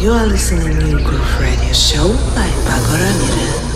Looks a little something like this. Show by little bit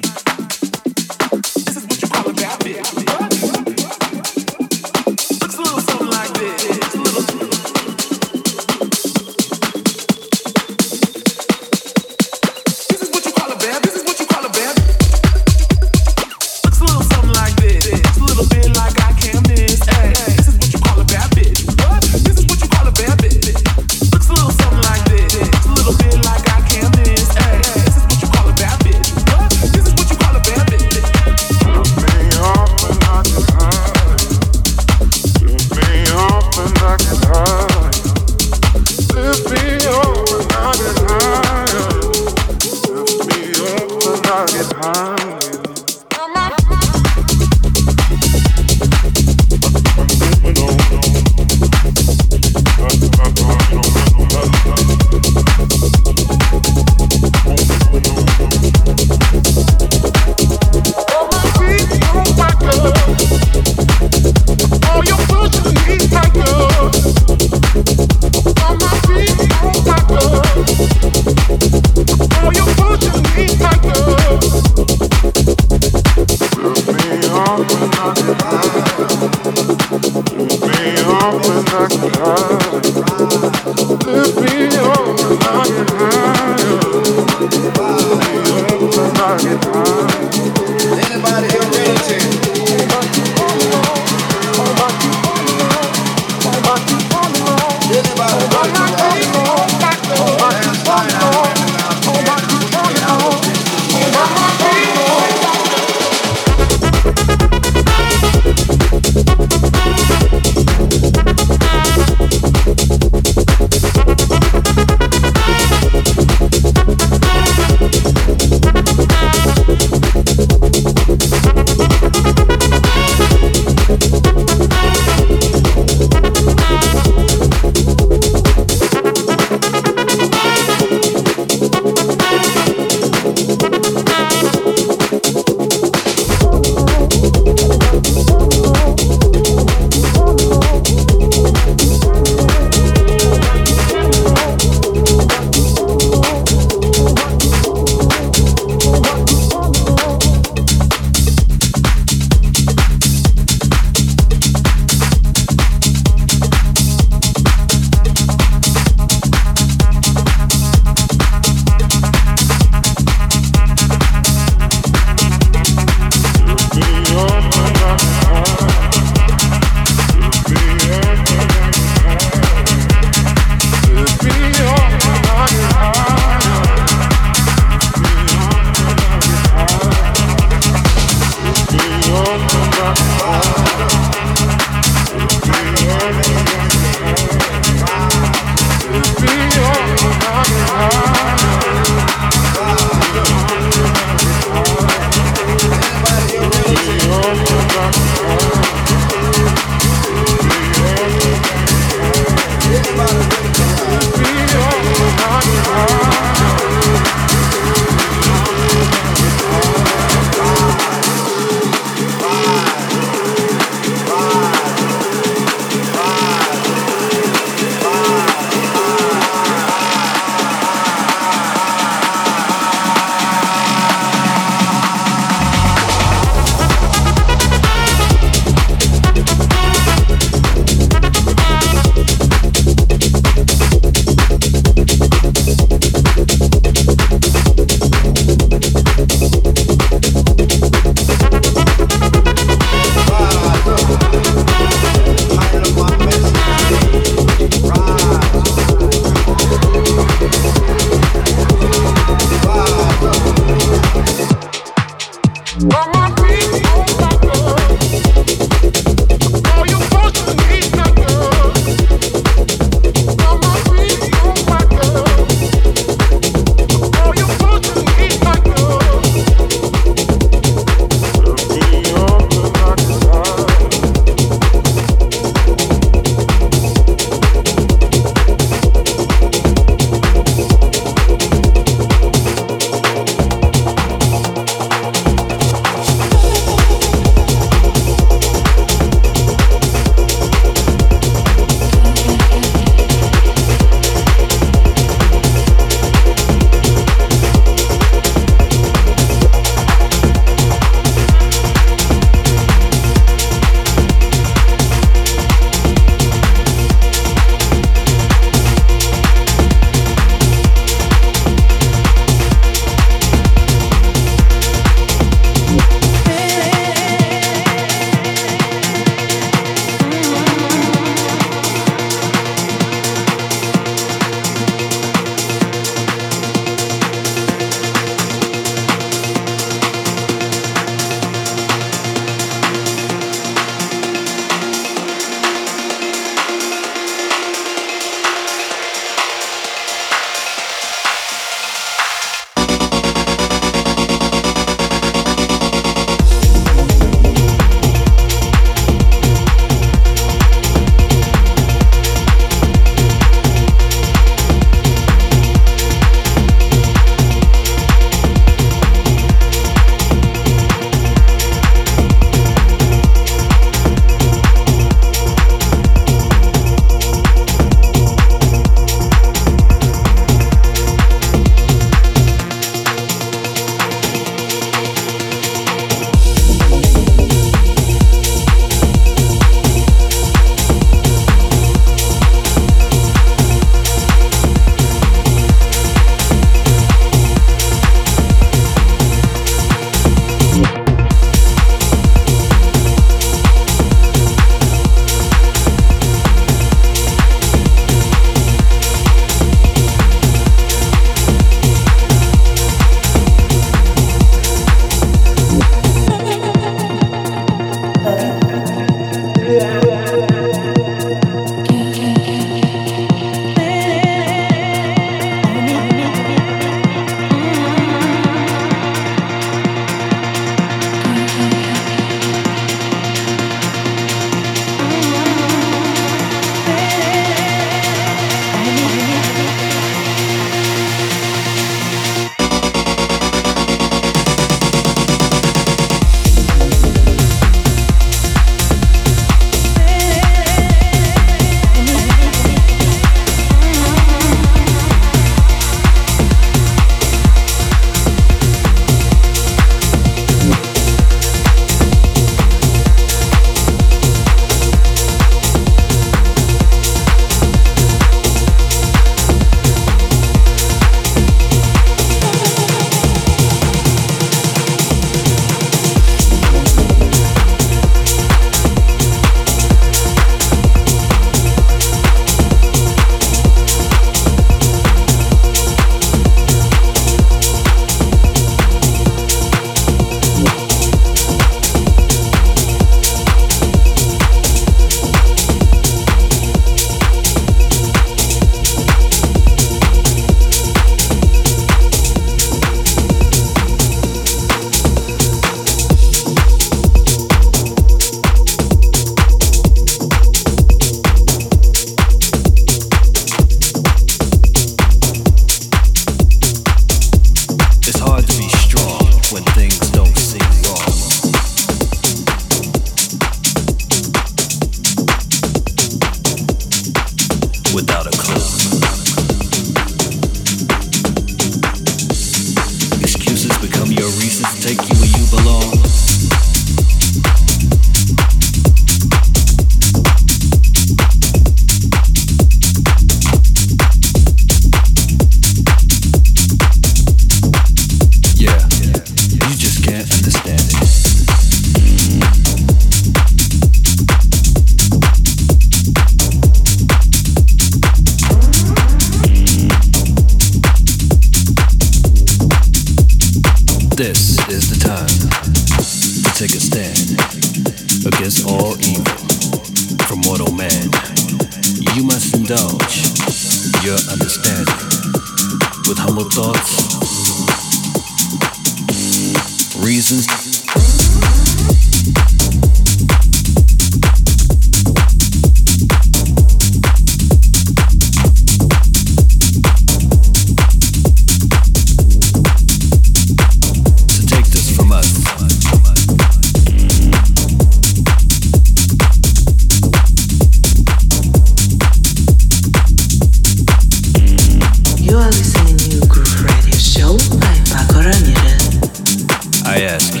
I ask you.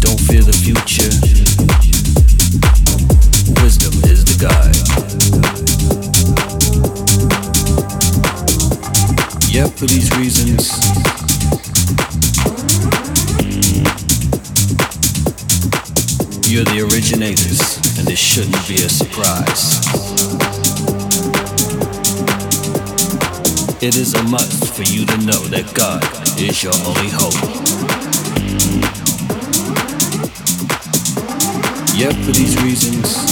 Don't fear the future. Wisdom is the guide. Yep, for these reasons. You're the originators, shouldn't be a surprise. It is a must for you to know that God is your only hope. Yep, for these. Reasons.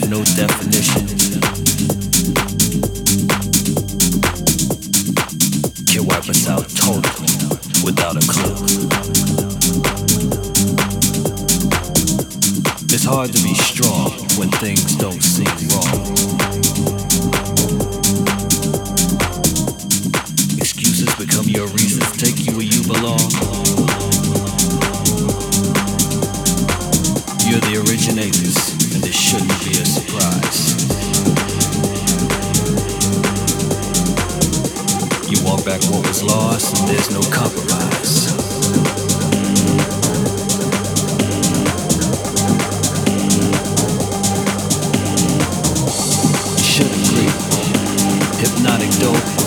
Have no definition? Can wipe us out totally without a clue. It's hard to be strong when things don't seem wrong. Excuses become your reasons take you where you belong. You're the originators, and this shouldn't be a surprise. You want back what was lost, and there's no compromise. You should agree. Hypnotic dope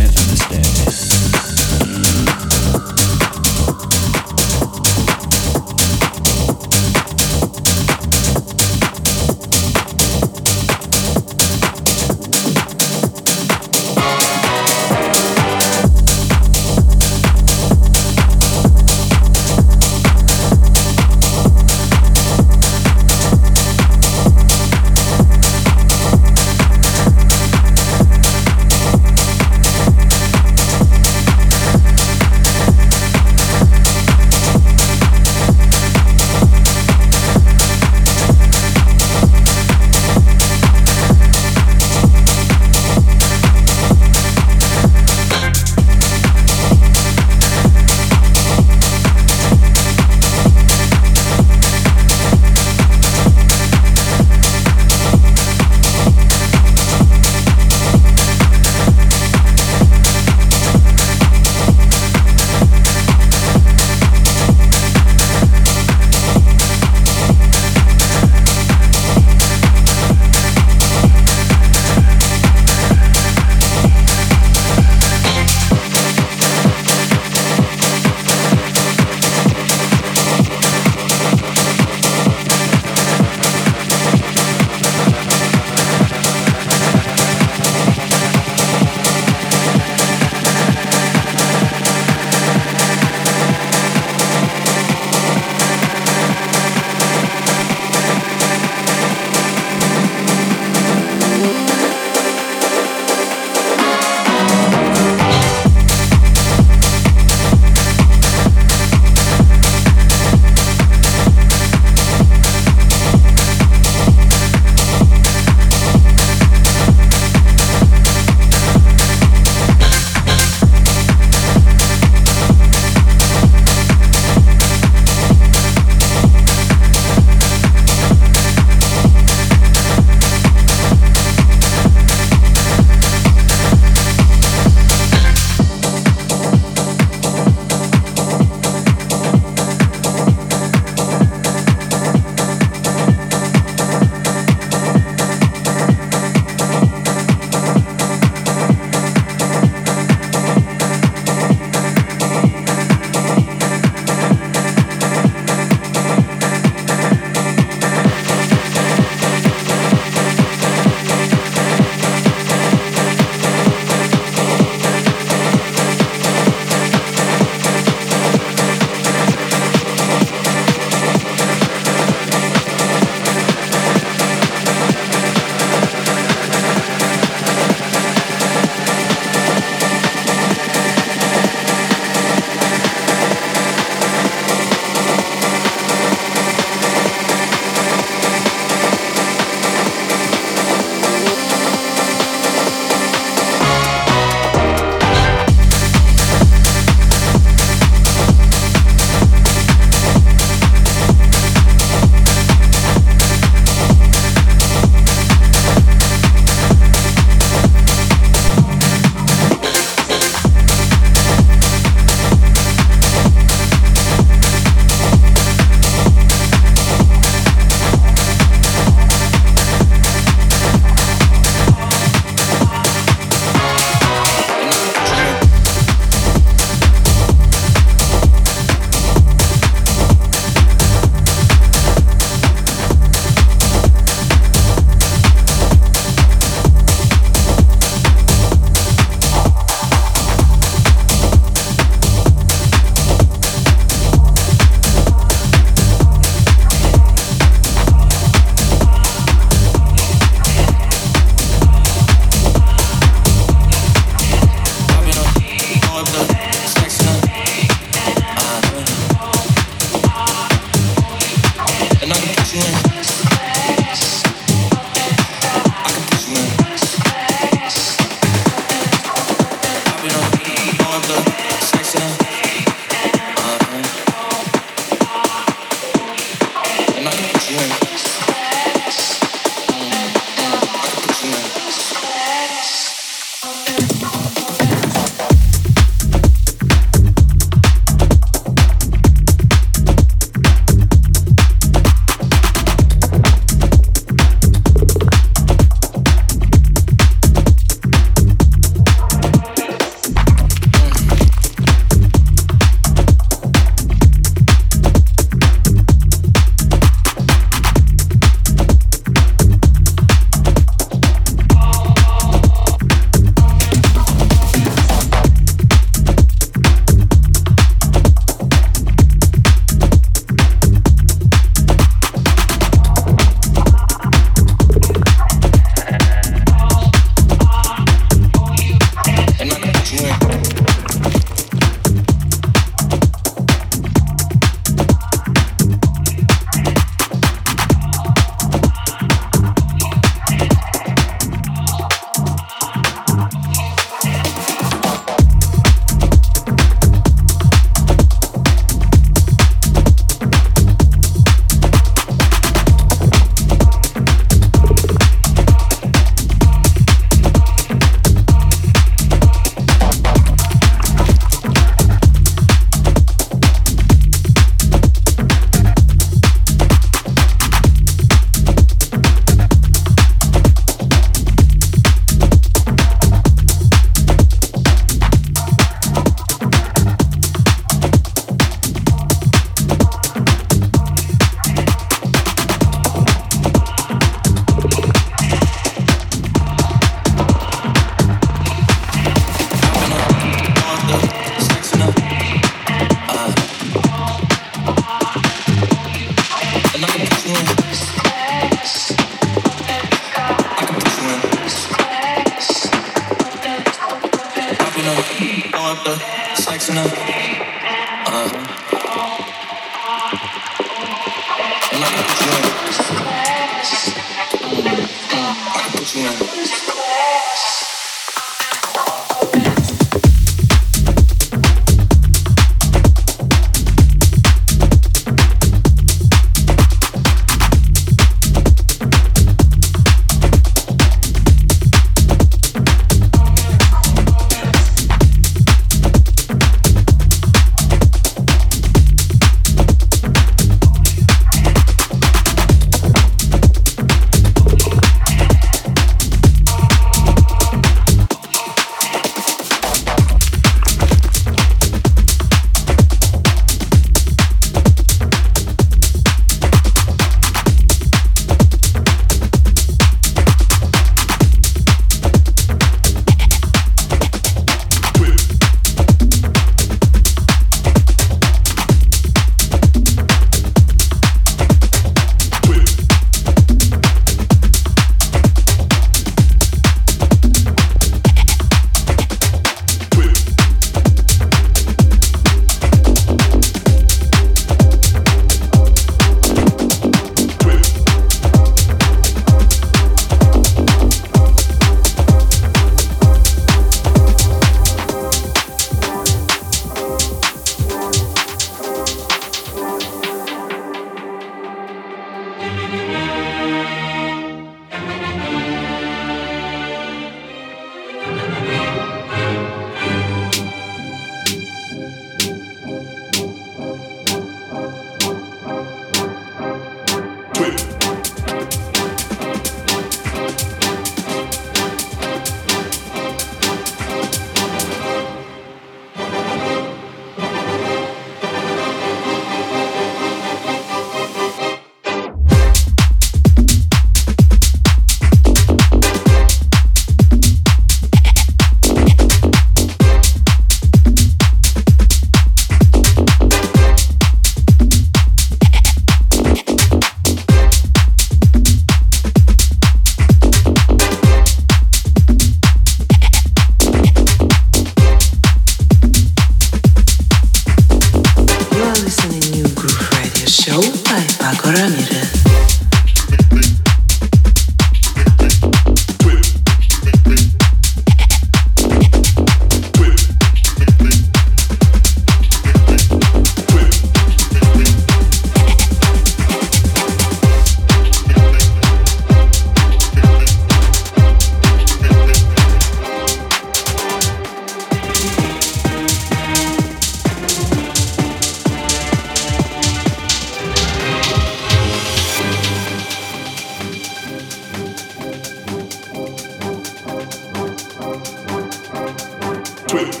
twist.